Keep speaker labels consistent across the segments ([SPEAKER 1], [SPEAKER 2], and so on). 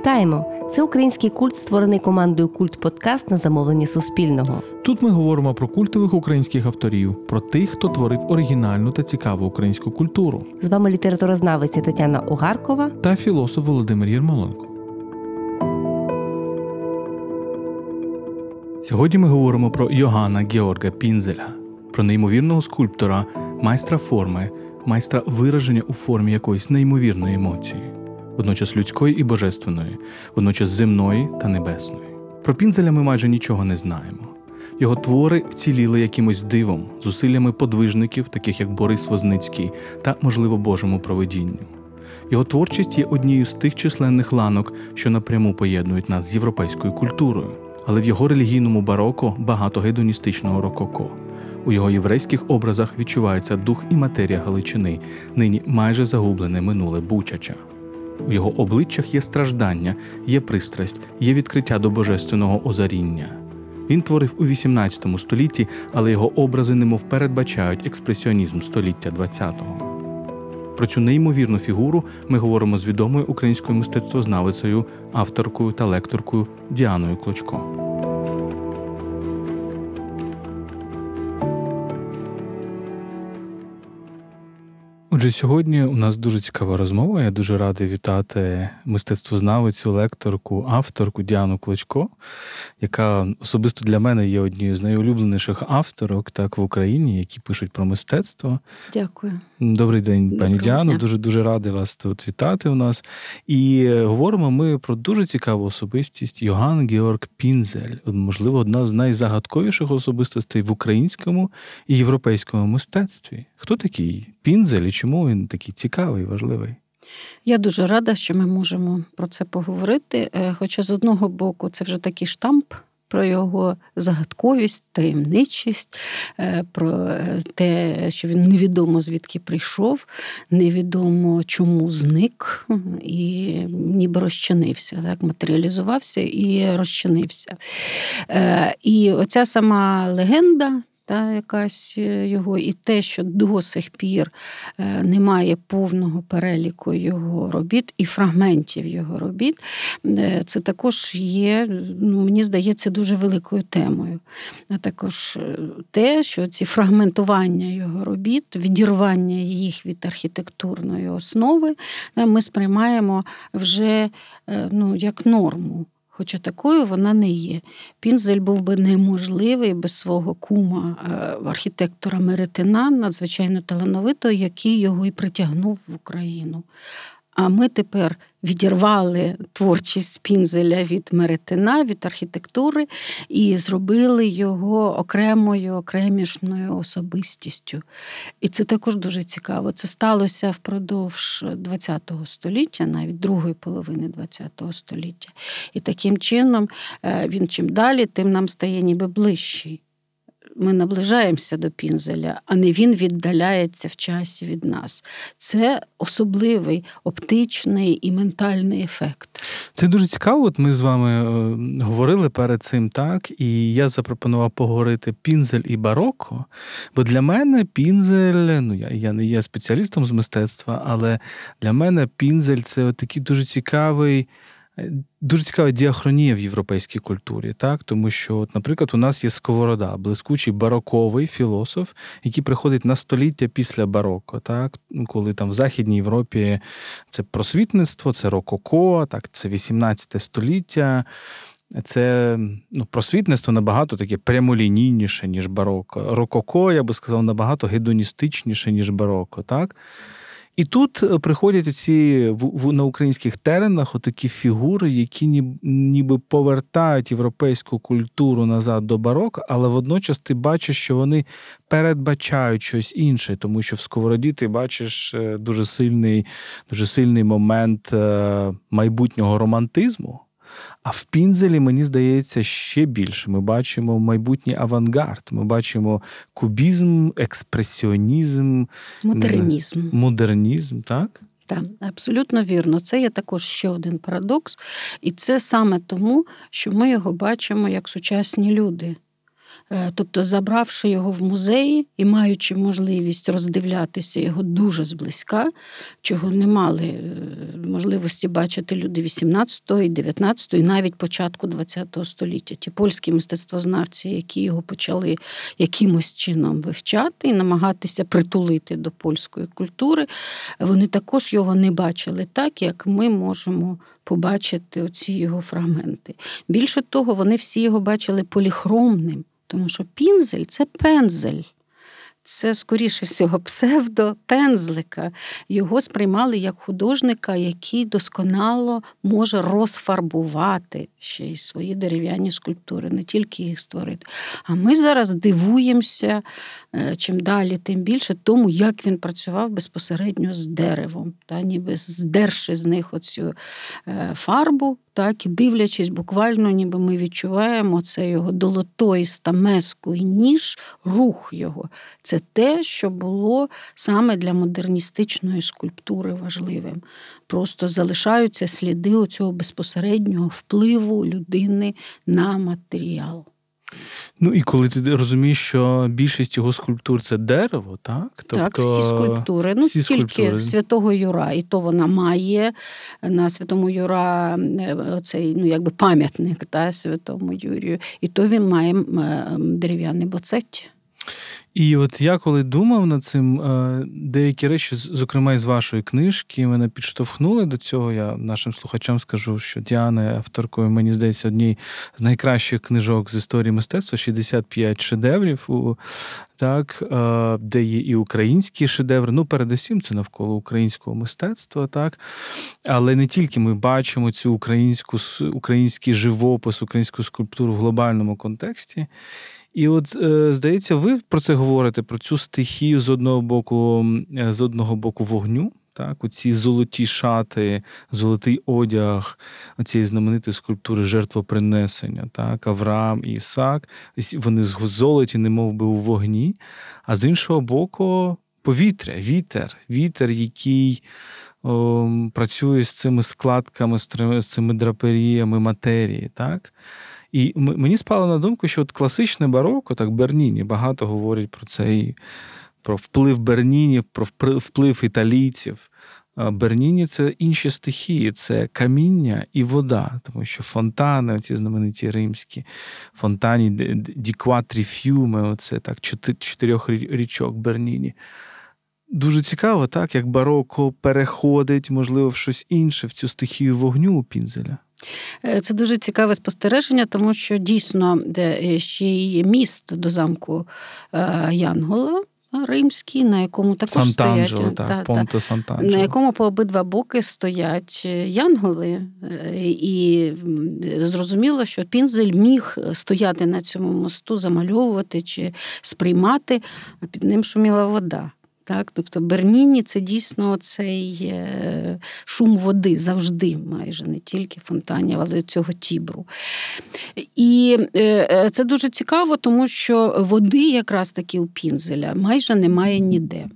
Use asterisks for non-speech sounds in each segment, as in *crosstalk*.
[SPEAKER 1] Вітаємо! Це український культ, створений командою Культ Подкаст на замовлення Суспільного.
[SPEAKER 2] Тут ми говоримо про культових українських авторів, про тих, хто творив оригінальну та цікаву українську культуру.
[SPEAKER 1] З вами літературознавиця Тетяна Огаркова
[SPEAKER 2] та філософ Володимир Єрмоленко. Сьогодні ми говоримо про Йоганна Георга Пінзеля, про неймовірного скульптора, майстра форми, майстра вираження у формі якоїсь неймовірної емоції водночас людської і божественної, водночас земної та небесної. Про Пінзеля ми майже нічого не знаємо. Його твори вціліли якимось дивом, зусиллями подвижників, таких як Борис Возницький, та, можливо, Божому проведінню. Його творчість є однією з тих численних ланок, що напряму поєднують нас з європейською культурою, але в його релігійному бароко багато гедоністичного рококо. У його єврейських образах відчувається дух і матерія Галичини, нині майже загублене минуле Бучача. У його обличчях є страждання, є пристрасть, є відкриття до божественного озаріння. Він творив у XVIII столітті, але його образи немов передбачають експресіонізм століття ХХ. Про цю неймовірну фігуру ми говоримо з відомою українською мистецтвознавицею, авторкою та лекторкою Діаною Клочко. Отже, сьогодні у нас дуже цікава розмова. Я дуже радий вітати мистецтвознавицю, лекторку, авторку Діану Клочко, яка особисто для мене є однією з найулюбленіших авторок так в Україні, які пишуть про мистецтво.
[SPEAKER 3] Дякую.
[SPEAKER 2] Добрий день, пані Діано. Дуже дуже радий вас тут вітати у нас. І говоримо ми про дуже цікаву особистість Йоган Георг Пінзель, можливо, одна з найзагадковіших особистостей в українському і європейському мистецтві. Хто такий Пінзель чому він такий цікавий, важливий?
[SPEAKER 3] Я дуже рада, що ми можемо про це поговорити. Е, хоча з одного боку, це вже такий штамп про його загадковість, таємничість, е, про е, те, що він невідомо звідки прийшов, невідомо чому зник і ніби розчинився, так, матеріалізувався і розчинився. І оця сама легенда та якась е, його, і те, що до сих пір е, немає повного переліку його робіт і фрагментів його робіт, е, це також є, ну, мені здається, дуже великою темою. А також те, що ці фрагментування його робіт, відірвання їх від архітектурної основи, ми сприймаємо вже ну, як норму хоча такою вона не є. Пінзель був би неможливий без свого кума е, архітектора Меретина, надзвичайно талановитого, який його і притягнув в Україну. А ми тепер відірвали творчість Пінзеля від Меретина, від архітектури і зробили його окремою, окремішною особистістю. І це також дуже цікаво. Це сталося впродовж ХХ століття, навіть другої половини ХХ століття. І таким чином е, він чим далі, тим нам стає ніби ближчий ми наближаємося до пінзеля, а не він віддаляється в часі від нас. Це особливий оптичний і ментальний ефект.
[SPEAKER 2] Це дуже цікаво. От Ми з вами е, говорили перед цим так, і я запропонував поговорити пінзель і бароко. Бо для мене пінзель, ну я я не є спеціалістом з мистецтва, але для мене пінзель це такий дуже цікавий. Дуже цікава діахронія в європейській культурі, так тому що, от, наприклад, у нас є сковорода, блискучий бароковий філософ, який приходить на століття після бароко, так коли там в Західній Європі це просвітництво, це рококо, так це 18 століття. Це ну, просвітництво набагато таке прямолінійніше, ніж бароко. Рококо, я би сказав, набагато гедоністичніше, ніж бароко. так? І тут е, приходять ці в, на українських теренах отакі фігури, які ні, ніби повертають європейську культуру назад до барок, але водночас ти бачиш, що вони передбачають щось інше, тому що в сковороді ти бачиш е, дуже сильний, дуже сильний момент е, майбутнього романтизму. А в пінзелі, мені здається, ще більше. Ми бачимо майбутній авангард, ми бачимо кубізм, експресіонізм,
[SPEAKER 3] модернізм.
[SPEAKER 2] Модернізм, так?
[SPEAKER 3] Так, абсолютно вірно. Це є також ще один парадокс, і це саме тому, що ми його бачимо як сучасні люди. Е, тобто, забравши його в музеї і маючи можливість роздивлятися його дуже зблизька, чого не мали е, можливості бачити люди 18 і 19 і навіть початку ХХ століття. Ті польські мистецтвознавці, які його почали якимось чином вивчати і намагатися притулити до польської культури, вони також його не бачили так, як ми можемо побачити оці його фрагменти. Більше того, вони всі його бачили поліхромним, тому що пінзель це пензель. Це, скоріше всього, псевдопензлика. Його сприймали як художника, який досконало може розфарбувати ще й свої дерев'яні скульптури, не тільки їх створити. А ми зараз дивуємося чим далі, тим більше тому, як він працював безпосередньо з деревом, та ніби здерши з них оцю е, фарбу, так і дивлячись, буквально, ніби ми відчуваємо це його долотой, стамеску і ніж, рух його. Це те, що було саме для модерністичної скульптури важливим. Просто залишаються сліди цього безпосереднього впливу людини на матеріал.
[SPEAKER 2] Ну і коли ти розумієш, що більшість його скульптур це дерево, так?
[SPEAKER 3] Тобто, так, всі скульптури. Ну, всі тільки скульптури. святого Юра, і то вона має на святому Юра е, цей ну, якби пам'ятник та, святому Юрію, і то він має дерев'яний боцетті.
[SPEAKER 2] І от я коли думав над цим, е, деякі речі, зокрема із вашої книжки, мене підштовхнули до цього. Я нашим слухачам скажу, що Діана авторкою, мені здається, однієї з найкращих книжок з історії мистецтва 65 шедеврів, так, е, де є і українські шедеври. Ну, передусім, це навколо українського мистецтва, так. Але не тільки ми бачимо цю українську український живопис, українську скульптуру в глобальному контексті. І от е, здається, ви про це говорите, про цю стихію з одного боку, е, з одного боку вогню. Так, оці золоті шати, золотий одяг цієї знаменитої скульптури жертвопринесення, так, Авраам і Ісак, вони золоті, не би, у вогні. А з іншого боку, повітря, вітер, вітер, який о, працює з цими складками, з цими драперіями матерії. так. І мені спало на думку, що от класичне бароко, так Берніні, багато говорять про це і про вплив Берніні, про вплив італійців. Берніні це інші стихії, це каміння і вода, тому що фонтани, ці знамениті римські, фонтані Дікватрі Фюме, оце так, чотирьох річок Берніні. Дуже цікаво, так, як бароко переходить, можливо, в щось інше, в цю стихію вогню у Пінзеля.
[SPEAKER 3] Е, це дуже цікаве спостереження, тому що дійсно де ще є міст до замку е, Янгола. Римський, на якому також стоять
[SPEAKER 2] так, та, та, на
[SPEAKER 3] якому по обидва боки стоять янголи, е, і зрозуміло, що Пінзель міг стояти на цьому мосту, замальовувати чи сприймати, а під ним шуміла вода. Так? Тобто Берніні це дійсно цей е, шум води завжди, майже не тільки фонтанів, але цього тібру. І е, е, це дуже цікаво, тому що води, якраз таки у Пінзеля, майже немає ніде.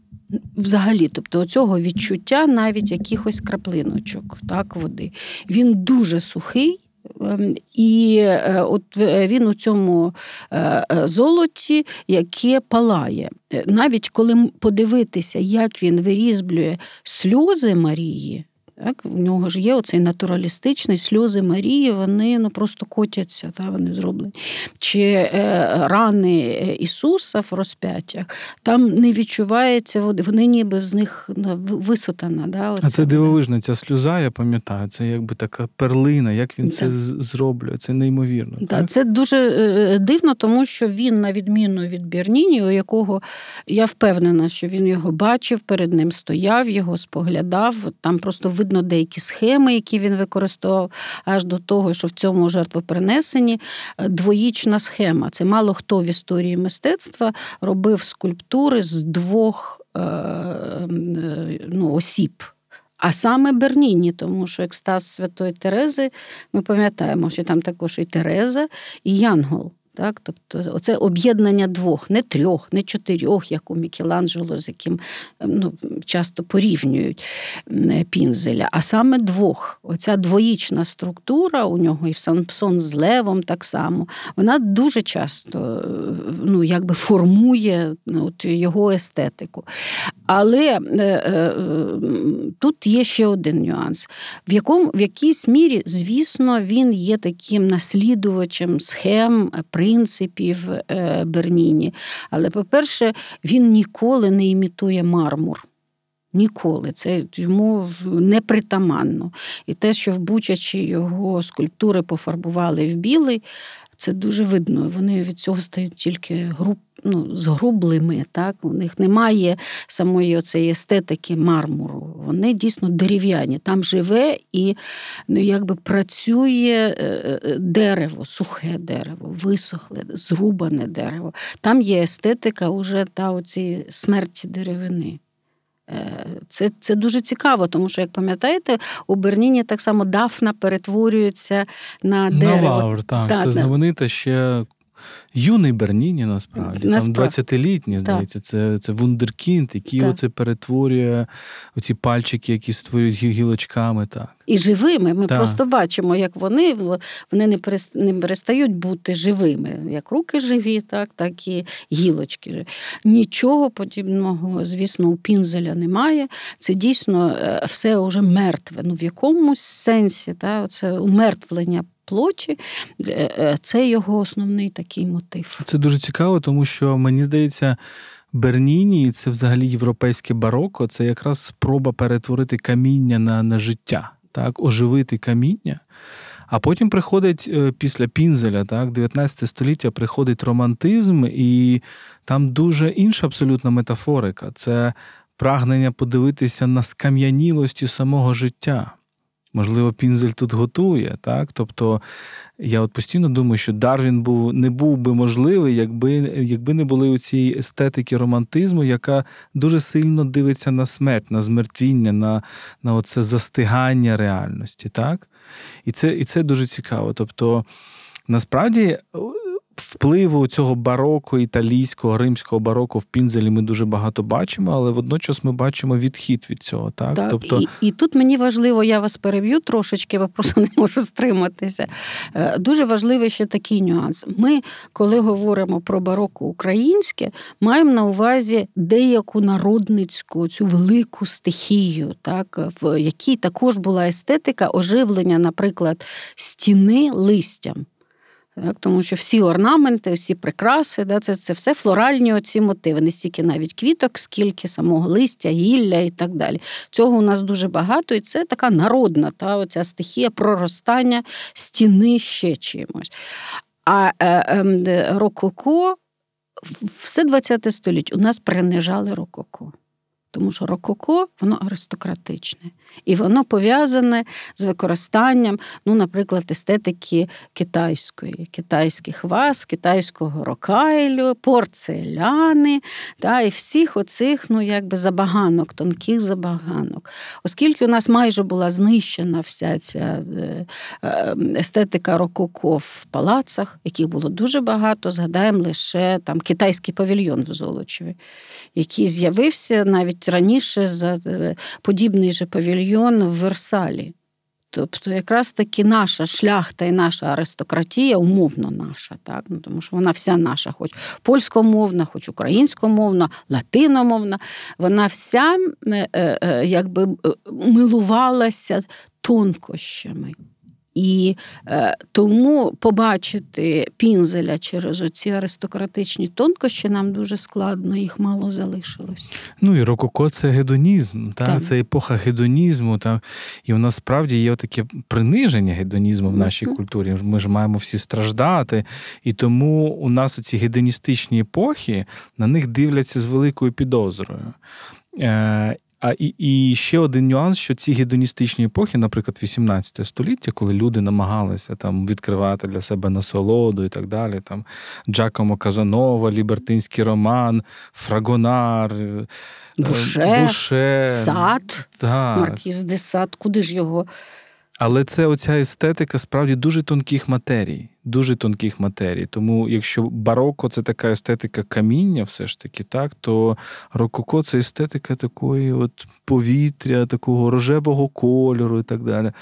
[SPEAKER 3] Взагалі, тобто цього відчуття навіть якихось краплиночок так, води. Він дуже сухий. Ем, і е, от він у цьому е, е, золоті, яке палає. Навіть коли подивитися, як він вирізблює сльози Марії. Так, У нього ж є оцей натуралістичний сльози Марії, вони ну, просто котяться, та, вони зроблені. Чи е, рани Ісуса в розп'яттях, там не відчувається, вони ніби з них ну, висотана. Да,
[SPEAKER 2] А це дивовижна ця сльоза, я пам'ятаю, це якби така перлина, як він це зроблює, це неймовірно.
[SPEAKER 3] Да, так? Це дуже е, дивно, тому що він, на відміну від Бірніні, у якого я впевнена, що він його бачив, перед ним стояв, його споглядав, там просто видно деякі схеми, які він використовував, аж до того, що в цьому жертвопринесенні е, двоїчна схема. Це мало хто в історії мистецтва робив скульптури з двох е, е, ну, осіб. А саме Берніні, тому що екстаз Святої Терези, ми пам'ятаємо, що там також і Тереза, і Янгол. Так? Тобто, оце об'єднання двох, не трьох, не чотирьох, як у Мікеланджело, з яким ну, часто порівнюють пінзеля, а саме двох. Оця двоїчна структура у нього і в Самсон з Левом так само, вона дуже часто ну, якби формує ну, от, його естетику. Але е, е, тут є ще один нюанс, в якому в якійсь мірі, звісно, він є таким наслідувачем схем, принципів е, Берніні. Але, по-перше, він ніколи не імітує мармур. Ніколи. Це йому непритаманно. І те, що в Бучачі його скульптури пофарбували в білий, це дуже видно. Вони від цього стають тільки груб, ну, згрублими. Так? У них немає самої оцеї естетики мармуру. Вони дійсно дерев'яні. Там живе і ну, якби працює е, е, дерево, сухе дерево, висохле, зрубане дерево. Там є естетика уже та оці смерті деревини. Е, це це дуже цікаво, тому що, як пам'ятаєте, у Берніні так само Дафна перетворюється на дерево.
[SPEAKER 2] На лавр, так. так це знамените ще юний Берніні, насправді. насправді. Там 20-літній, здається, це це вундеркінд, який так. оце перетворює оці пальчики, які створюють гілочками. так.
[SPEAKER 3] І живими. Ми так. просто бачимо, як вони вони не перестають бути живими. Як руки живі, так, так і гілочки. Нічого подібного, звісно, у пінзеля немає. Це дійсно е, все вже мертве. Ну, в якомусь сенсі, так, це умертвлення плочі, е, е, це його основний такий мотив.
[SPEAKER 2] Це дуже цікаво, тому що мені здається. Берніні, це взагалі європейське бароко, це якраз спроба перетворити каміння на на життя, так, оживити каміння. А потім приходить е, після Пінзеля, так, 19 століття приходить романтизм, і там дуже інша абсолютно метафорика. Це прагнення подивитися на скам'янілості самого життя. Можливо, Пінзель тут готує, так? Тобто я от постійно думаю, що Дарвін був не був би можливий, якби якби не були у цій естетики романтизму, яка дуже сильно дивиться на смерть, на змертвіння, на на оце застигання реальності. так? І це, І це дуже цікаво. Тобто, насправді впливу цього бароко, італійського, римського бароко в Пінзелі ми дуже багато бачимо, але водночас ми бачимо відхід від цього. Так,
[SPEAKER 3] так тобто і, і тут мені важливо, я вас переб'ю трошечки, бо просто *laughs* не можу стриматися. Е, дуже важливий ще такий нюанс. Ми, коли говоримо про бароко українське, маємо на увазі деяку народницьку цю велику стихію, так, в якій також була естетика оживлення, наприклад, стіни листям. Так, Тому що всі орнаменти, всі прикраси, да, це це все флоральні оці мотиви, не стільки навіть квіток, скільки самого листя, гілля і так далі. Цього у нас дуже багато, і це така народна та, оця стихія проростання стіни ще чимось. А е, е, рококо, все ХХ століття у нас принижали рококо. Тому що рококо, воно аристократичне. І воно пов'язане з використанням, ну, наприклад, естетики китайської, китайських ваз, китайського рокайлю, порцеляни та, і всіх оцих ну, якби забаганок, тонких забаганок. Оскільки у нас майже була знищена вся ця е, е, естетика рококо в палацах, яких було дуже багато, згадаємо лише там китайський павільйон в Золочеві, який з'явився навіть раніше за е, подібний же павільйон павільйон в Версалі. Тобто, якраз таки наша шляхта і наша аристократія, умовно наша, так? Ну, тому що вона вся наша, хоч польськомовна, хоч українськомовна, латиномовна, вона вся е, е, якби милувалася тонкощами. І е, тому побачити пінзеля через оці аристократичні тонкощі нам дуже складно, їх мало залишилось.
[SPEAKER 2] Ну і рококо це гедонізм, та? так. це епоха гедонізму. Та? І у нас справді є таке приниження гедонізму в нашій mm-hmm. культурі. Ми ж маємо всі страждати. І тому у нас ці гедоністичні епохи на них дивляться з великою підозрою. Е, а і і ще один нюанс, що ці гедоністичні епохи, наприклад, 18 століття, коли люди намагалися там відкривати для себе насолоду і так далі, там Джакомо Казанова, Лібертинський роман, Фрагонар, е,
[SPEAKER 3] Буше, Буше Сад, так. Маркіз де Сад, куди ж його?
[SPEAKER 2] Але це оця естетика справді дуже тонких матерій. Дуже тонких матерій. Тому якщо бароко це така естетика каміння, все ж таки, так, то рококо це естетика такої от повітря, такого рожевого кольору і так далі.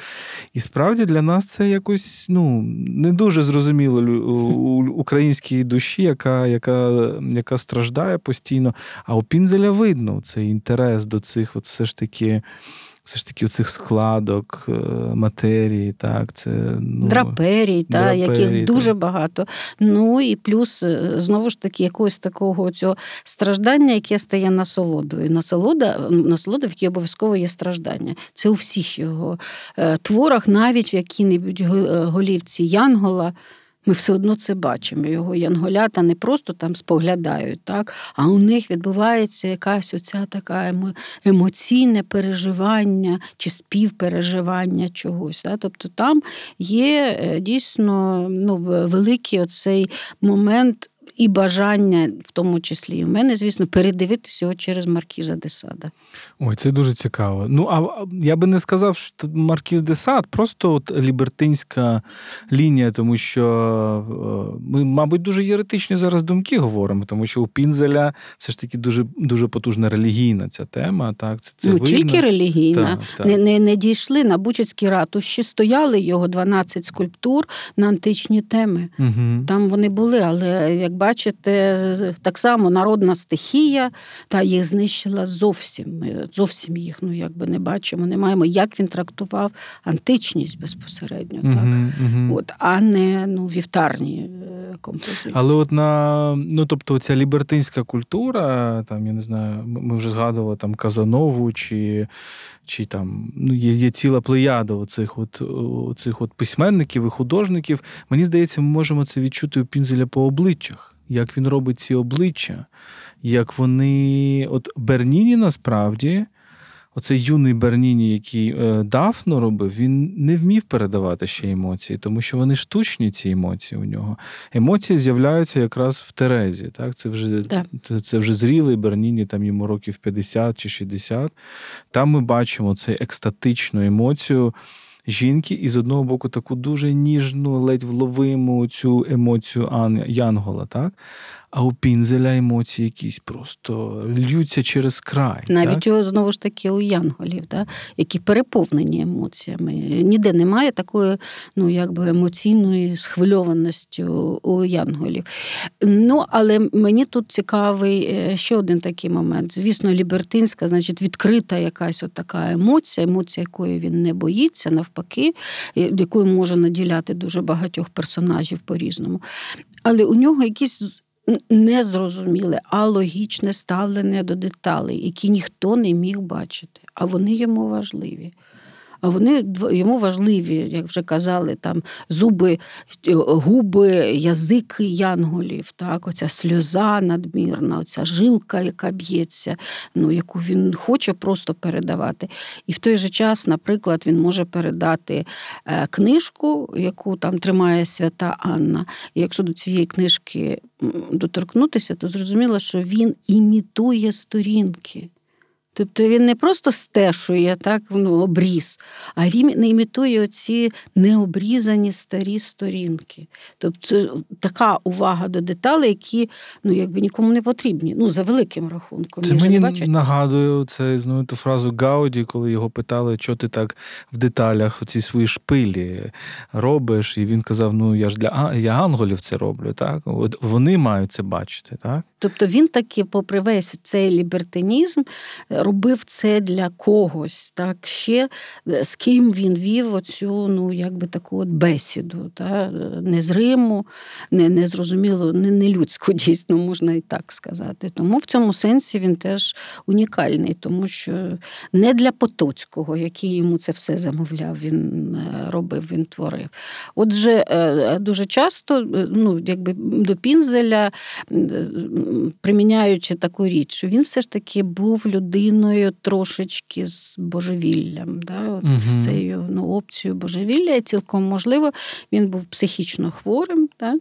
[SPEAKER 2] І справді для нас це якось ну, не дуже зрозуміло у українській душі, яка яка, яка страждає постійно. А у Пінзеля видно цей інтерес до цих, от все ж таки все ж таки цих складок, е, матерії, так, це
[SPEAKER 3] ну, драперій, та, драперій, яких дуже багато. Ну і плюс, е, знову ж таки, якогось такого цього страждання, яке стає насолодою. Насолода, насолода, в якій обов'язково є страждання. Це у всіх його е, творах, навіть в якій-небудь голівці Янгола. Ми все одно це бачимо. Його янголята не просто там споглядають, так, а у них відбувається якась оця така емоційне переживання чи співпереживання чогось. Так? Тобто там є е, дійсно ну, великий оцей момент і бажання, в тому числі і в мене, звісно, передивитися його через Маркіза де Сада.
[SPEAKER 2] Ой, це дуже цікаво. Ну, а я би не сказав, що Маркіз де Сад, просто от лібертинська лінія, тому що е, ми, мабуть, дуже єретичні зараз думки говоримо, тому що у Пінзеля все ж таки дуже дуже потужна релігійна ця тема. Так, це, це
[SPEAKER 3] Ну, видно. тільки релігійна. Так, так. Не, не не, дійшли на Бучацькій ратуші, стояли його 12 скульптур на античні теми. Угу. Там вони були, але як бачите, так само народна стихія та їх знищила зовсім. Ми зовсім їх ну якби не бачимо, не маємо, як він трактував античність безпосередньо, так uh от, а не ну, вівтарні е, композиції.
[SPEAKER 2] Але от на ну тобто ця лібертинська культура, там я не знаю, ми вже згадували там Казанову чи. Чи там ну, є є ціла плеяда оцих от, оцих от письменників і художників. Мені здається, ми можемо це відчути у Пінзеля по обличчях як він робить ці обличчя, як вони. От Берніні насправді, оцей юний Берніні, який е, Дафно робив, він не вмів передавати ще емоції, тому що вони штучні, ці емоції у нього. Емоції з'являються якраз в Терезі. Так? Це вже це, це вже зрілий Берніні, там йому років 50 чи 60. Там ми бачимо цю екстатичну емоцію жінки, і з одного боку таку дуже ніжну, ледь вловиму цю емоцію Янгола, так? А у Пінзеля емоції якісь просто льються через край.
[SPEAKER 3] Навіть
[SPEAKER 2] так?
[SPEAKER 3] знову ж таки у Янголів, так? які переповнені емоціями. Ніде немає такої ну, якби емоційної схвильованості у Янголів. Ну, але мені тут цікавий е, ще один такий момент. Звісно, лібертинська, значить, відкрита якась от така емоція, емоція, якої він не боїться, навпаки, якою може наділяти дуже багатьох персонажів по-різному. Але у нього якісь незрозуміле, а логічне ставлення до деталей, які ніхто не міг бачити, а вони йому важливі. А вони йому важливі, як вже казали, там зуби, е, губи, язик янголів, так, оця сльоза надмірна, оця жилка, яка б'ється, ну, яку він хоче просто передавати. І в той же час, наприклад, він може передати е, книжку, яку там тримає свята Анна. І якщо до цієї книжки доторкнутися, то зрозуміло, що він імітує сторінки. Тобто він не просто стешує так, ну, обріз, а він не імітує оці необрізані старі сторінки. Тобто така увага до деталей, які ну, якби нікому не потрібні. Ну, за великим рахунком.
[SPEAKER 2] Це мені нагадує це знамениту фразу Гауді, коли його питали, що ти так в деталях ці свої шпилі робиш. І він казав: Ну я ж для я анголів це роблю. Так? От Вони мають це бачити. так?
[SPEAKER 3] Тобто він таки, попри весь цей лібертинізм, робив це для когось, так ще е, з ким він вів оцю ну, якби таку от бесіду, та? не з Риму, не, не зрозуміло, не, не людську, *laughs* дійсно, можна і так сказати. Тому в цьому сенсі він теж унікальний, тому що не для Потоцького, який йому це все замовляв, він е, робив, він творив. Отже, е, дуже часто ну, якби до Пінзеля приміняючи таку річ, що він все ж таки був людиною картиною трошечки з божевіллям, да? От
[SPEAKER 2] Мгм.
[SPEAKER 3] з цією ну, опцією божевілля. Цілком можливо, він був психічно хворим. Да?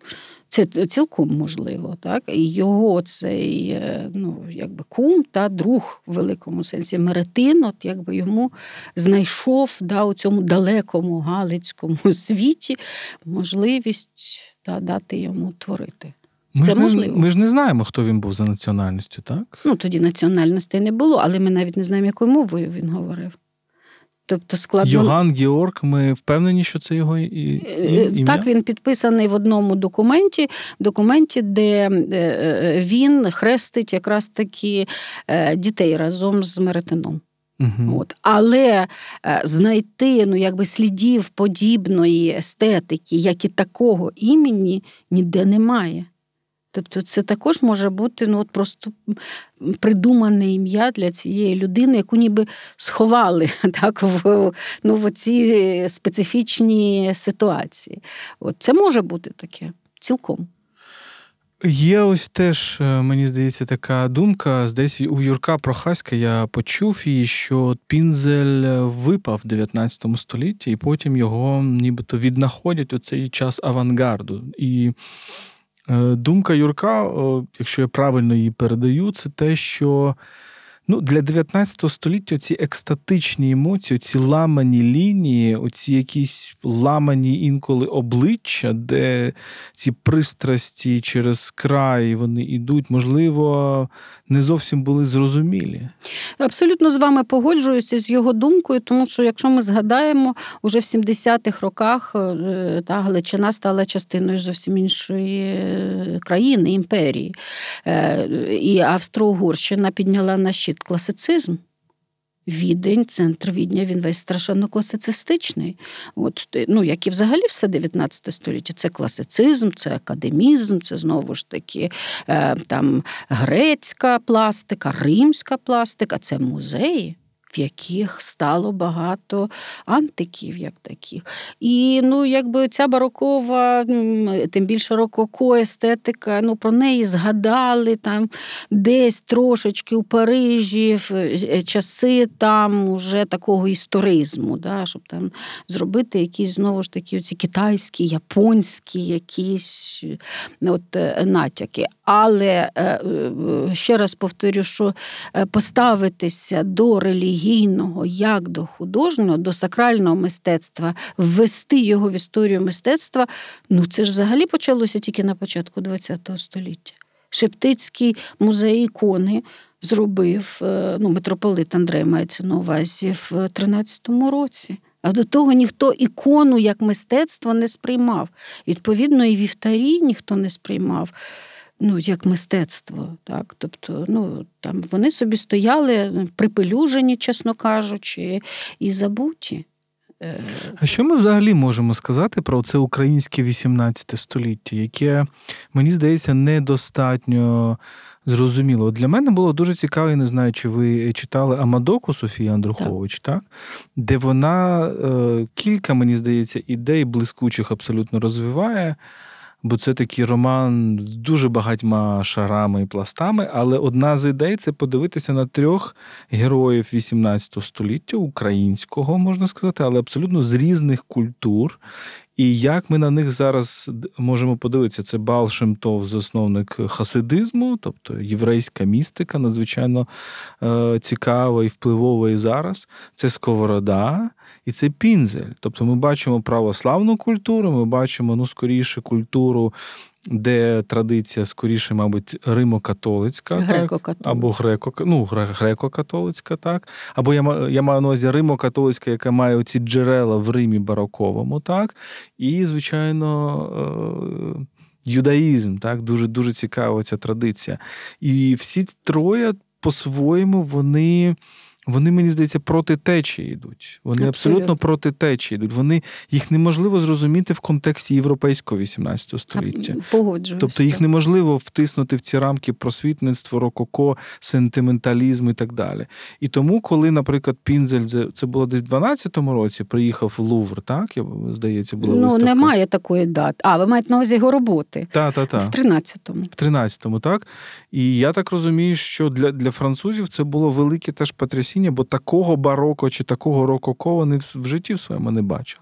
[SPEAKER 3] Це цілком можливо, так? І його цей е, ну, якби кум та друг в великому сенсі Меретин, от якби йому знайшов да, у цьому далекому галицькому *laughs* світі можливість да, дати йому творити.
[SPEAKER 2] Ми,
[SPEAKER 3] Це
[SPEAKER 2] ж не,
[SPEAKER 3] можливо.
[SPEAKER 2] ми ж не знаємо, хто він був за національністю, так?
[SPEAKER 3] Ну, тоді національностей не було, але ми навіть не знаємо, якою мовою він говорив. Тобто складно.
[SPEAKER 2] Йоган Георг, ми впевнені, що це його і, і,
[SPEAKER 3] Е,
[SPEAKER 2] ім'я?
[SPEAKER 3] Так, він підписаний в одному документі, документі, де е, е, він хрестить якраз таки е, дітей разом з Меретином.
[SPEAKER 2] Мгм.
[SPEAKER 3] От. Але е, знайти ну, якби слідів подібної естетики, як і такого імені, ніде немає. Тобто це також може бути ну, от просто придумане ім'я для цієї людини, яку ніби сховали *laughs* так, в, ну, в ці специфічні ситуації. От Це може бути таке цілком.
[SPEAKER 2] Є ось теж, е, мені здається, така думка. Десь у Юрка Прохаська я почув її, що Пінзель випав в 19 столітті, і потім його нібито віднаходять у цей час авангарду. І е, думка Юрка, якщо я правильно її передаю, це те, що ну, для 19 століття ці екстатичні емоції, ці ламані лінії, оці якісь ламані інколи обличчя, де ці пристрасті через край вони йдуть, можливо, не зовсім були зрозумілі.
[SPEAKER 3] Абсолютно з вами погоджуюся з його думкою, тому що якщо ми згадаємо, уже в 70-х роках е, та Галичина стала частиною зовсім іншої е, країни, імперії. Е, І Австро-Угорщина підняла на щит класицизм. Відень, центр Відня, він весь страшенно класицистичний. От, ну, як і взагалі все 19 століття. Це класицизм, це академізм, це знову ж таки е, там грецька пластика, римська пластика, це музеї. В яких стало багато антиків, як таких. І ну, якби ця барокова, тим більше рококо естетика, ну, про неї згадали там десь трошечки у Парижі в е, часи там уже такого історизму, да, щоб там зробити якісь знову ж таки оці китайські, японські якісь е, от, е, натяки. Але ще раз повторю, що поставитися до релігійного як до художнього, до сакрального мистецтва, ввести його в історію мистецтва, ну це ж взагалі почалося тільки на початку ХХ століття. Шептицький музей ікони зробив е, ну, митрополит Андрей мається на увазі в 13-му році. А до того ніхто ікону як мистецтво не сприймав. Відповідно, і вівтарі ніхто не сприймав ну, як мистецтво. Так? Тобто, ну, там вони собі стояли припелюжені, чесно кажучи, і забуті. Е,
[SPEAKER 2] А що ми взагалі можемо сказати про це українське 18 століття, яке, мені здається, недостатньо зрозуміло. Для мене було дуже цікаво, я не знаю, чи ви читали Амадоку Софії Андрухович, так? де вона е, кілька, мені здається, ідей блискучих абсолютно розвиває. Бо це такий роман з дуже багатьма шарами і пластами. Але одна з ідей це подивитися на трьох героїв 18 століття, українського, можна сказати, але абсолютно з різних культур. І як ми на них зараз можемо подивитися, це Бал Шемтов, засновник хасидизму, тобто єврейська містика, надзвичайно е, цікава і впливова і зараз. Це Сковорода і це Пінзель. Тобто ми бачимо православну культуру, ми бачимо ну, скоріше культуру, де традиція скоріше, мабуть, римо-католицька. так?
[SPEAKER 3] Греко-католицька.
[SPEAKER 2] Або греко, ну, греко-католицька, так. Або я, я маю на увазі римо-католицька, яка має оці джерела в Римі бароковому, так. І, звичайно, е- юдаїзм, так, дуже дуже цікава ця традиція. І всі троє по-своєму вони вони, мені здається, проти течії йдуть. Вони абсолютно,
[SPEAKER 3] Абсолютно.
[SPEAKER 2] проти течії йдуть. Вони їх неможливо зрозуміти в контексті європейського 18 століття.
[SPEAKER 3] Погоджуюсь.
[SPEAKER 2] Тобто їх неможливо втиснути в ці рамки просвітництво, рококо, сентименталізм і так далі. І тому, коли, наприклад, Пінзель, це- було десь в 12-му році, приїхав в Лувр, так? Я, здається, була
[SPEAKER 3] Ну,
[SPEAKER 2] виставка.
[SPEAKER 3] немає такої дати. А, ви маєте на увазі його роботи.
[SPEAKER 2] Та, та, та.
[SPEAKER 3] В 13-му.
[SPEAKER 2] В 13-му, так? І я так розумію, що для, для французів це було велике теж потрясіння, бо такого бароко чи такого рококо вони в, в житті в своєму не бачили.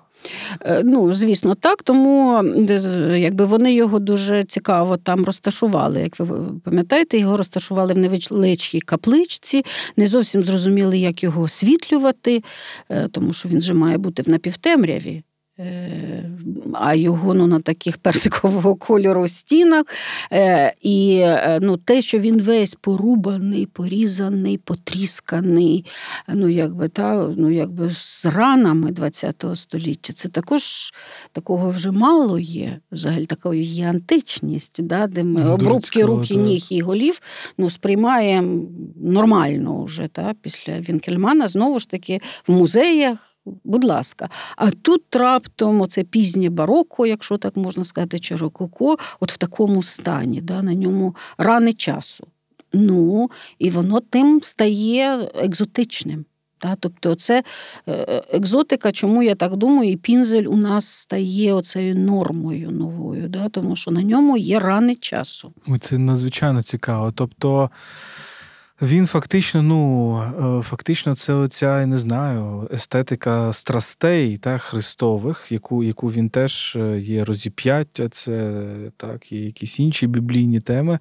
[SPEAKER 3] Е, Ну, звісно, так. Тому е, якби вони його дуже цікаво там розташували. Як ви пам'ятаєте, його розташували в невеличкій капличці, не зовсім зрозуміли, як його освітлювати, е, тому що він же має бути в напівтемряві. Е, А його ну, на таких персикового *laughs* кольору стінах. Е, І е, ну, те, що він весь порубаний, порізаний, потрісканий, ну, якби, та, ну, якби з ранами ХХ століття, це також такого вже мало є. Взагалі такої є античність, да, де ми
[SPEAKER 2] Дуже
[SPEAKER 3] обрубки рук і ніг і голів ну, сприймаємо нормально вже та, після Вінкельмана. Знову ж таки, в музеях. Будь ласка, а тут раптом оце пізнє бароко, якщо так можна сказати, чи рококо, от в такому стані, да, на ньому рани часу. Ну, і воно тим стає екзотичним. Да? Тобто, це е, екзотика, чому я так думаю, і пінзель у нас стає оцею нормою новою, да? тому що на ньому є рани часу.
[SPEAKER 2] Це надзвичайно цікаво. Тобто він фактично, ну, е, фактично, це оця, я не знаю, естетика страстей та, Христових, яку, яку він теж е, є розіп'яття, це так, є якісь інші біблійні теми.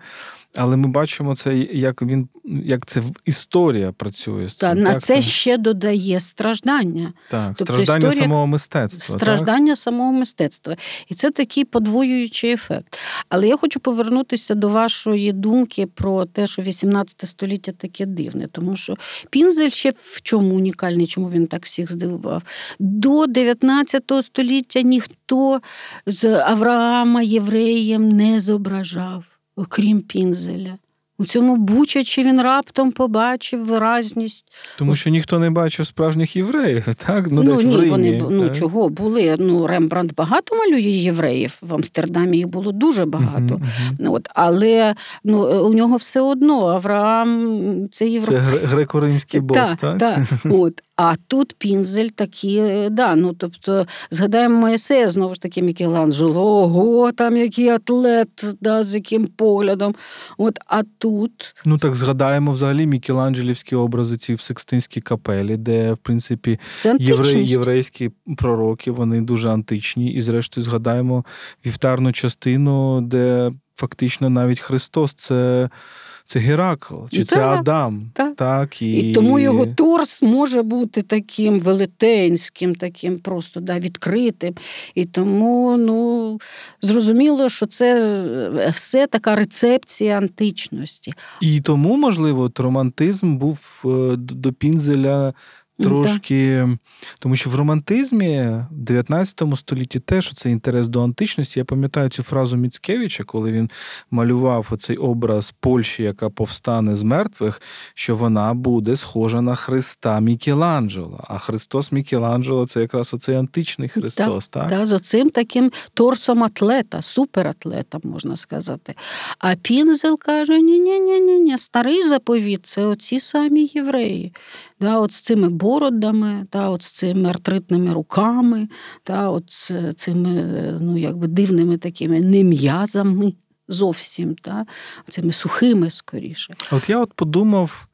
[SPEAKER 2] Але ми бачимо це, як він як це історія працює з
[SPEAKER 3] Та,
[SPEAKER 2] цим.
[SPEAKER 3] на
[SPEAKER 2] так?
[SPEAKER 3] це ще додає страждання.
[SPEAKER 2] так,
[SPEAKER 3] тобто
[SPEAKER 2] страждання
[SPEAKER 3] історія-
[SPEAKER 2] самого мистецтва. Так?
[SPEAKER 3] Страждання самого мистецтва. І це такий подвоюючий ефект. Але я хочу повернутися до вашої думки про те, що 18 століття таке дивне, тому що Пінзель ще в чому унікальний, чому він так всіх здивував. До 19 століття ніхто з Авраама євреєм не зображав, окрім Пінзеля. У цьому Бучачі він раптом побачив виразність
[SPEAKER 2] Тому що ніхто не бачив справжніх євреїв, так? Ну,
[SPEAKER 3] Ну,
[SPEAKER 2] десь в Римі,
[SPEAKER 3] вони ну чого були. Ну, Рембрандт багато малює євреїв. В Амстердамі їх було дуже багато.
[SPEAKER 2] Uh-huh.
[SPEAKER 3] Ну, От, але ну, у нього все одно Авраам це євро...
[SPEAKER 2] Це греко-римський Бог,
[SPEAKER 3] Так,
[SPEAKER 2] так?
[SPEAKER 3] так. *laughs* От. А тут Пінзель такі, е, да, ну тобто згадаємо Моїсея, знову ж таки Мікеланджело, ого, там який атлет, да, з яким поглядом. От, а тут
[SPEAKER 2] Ну так згадаємо взагалі мікеланджелівські образи ці в Секстинській капелі, де, в принципі,
[SPEAKER 3] античність.
[SPEAKER 2] єврейські пророки, вони дуже античні. І, зрештою, згадаємо вівтарну частину, де фактично навіть Христос це, це Геракл, чи це
[SPEAKER 3] Так,
[SPEAKER 2] Адам.
[SPEAKER 3] так.
[SPEAKER 2] Так, і...
[SPEAKER 3] І тому його торс може бути таким велетенським, таким просто да, відкритим. І тому ну, зрозуміло, що це е, все така рецепція античності.
[SPEAKER 2] І тому, можливо, романтизм був е, до Пінзеля
[SPEAKER 3] Ну,
[SPEAKER 2] трошки. Тому що в романтизмі в 19 столітті теж цей інтерес до античності. Я пам'ятаю цю фразу Міцкевича, коли він малював оцей образ Польщі, яка повстане з мертвих, що вона буде схожа на Христа Мікеланджело. А Христос Мікеланджело це якраз оцей античний Христос. Так,
[SPEAKER 3] Да, з оцим таким торсом атлета, суператлета, можна сказати. А Пінзел каже: ні ні ні ні ні старий заповіт це оці самі євреї. Да, от з цими бородами, та от з цими артритними руками, та от з цими ну, якби дивними такими нем'язами зовсім, та цими сухими скоріше,
[SPEAKER 2] От я от подумав.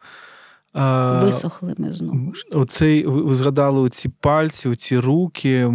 [SPEAKER 2] А,
[SPEAKER 3] висохлими знову ж.
[SPEAKER 2] Оцей ви згадали оці пальці, оці руки.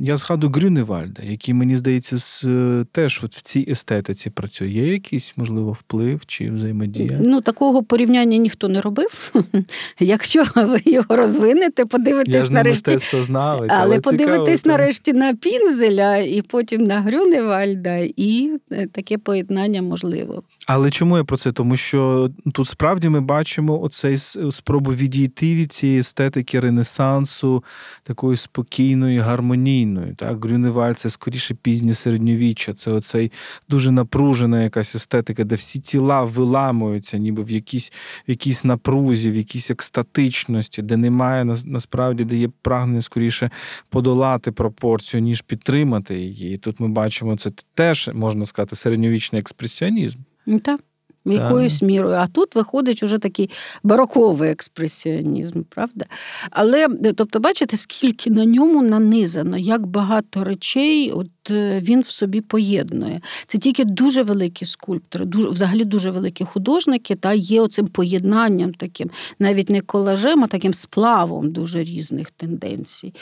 [SPEAKER 2] Я згадую Грюневальда, який мені здається з е, теж от в цій естетиці працює. Є якийсь можливо вплив чи взаємодія?
[SPEAKER 3] Ну, такого порівняння ніхто не робив. *laughs* Якщо ви його розвинете,
[SPEAKER 2] Я ж не
[SPEAKER 3] нарешті.
[SPEAKER 2] мистецтвознавець, але,
[SPEAKER 3] Але подивитись
[SPEAKER 2] так.
[SPEAKER 3] нарешті на Пінзеля і потім на Грюневальда, і е, таке поєднання можливо.
[SPEAKER 2] Але чому я про це? Тому що тут справді ми бачимо оцей спробу відійти від цієї естетики Ренесансу, такої спокійної, гармонійної. Так, Грюневаль це скоріше пізнє середньовіччя. Це оцей дуже напружена якась естетика, де всі тіла виламуються, ніби в якійсь в якійсь напрузі, в якійсь екстатичності, де немає насправді, де є прагнення скоріше подолати пропорцію, ніж підтримати її. І тут ми бачимо, це теж можна сказати середньовічний експресіонізм.
[SPEAKER 3] Un tā. Якоюсь мірою. А тут виходить уже такий бароковий експресіонізм, правда? Але тобто, бачите, скільки на ньому нанизано, як багато речей от е, він в собі поєднує. Це тільки дуже великі скульптори, дуже, взагалі дуже великі художники, та є оцим поєднанням таким, навіть не колажем, а таким сплавом дуже різних тенденцій.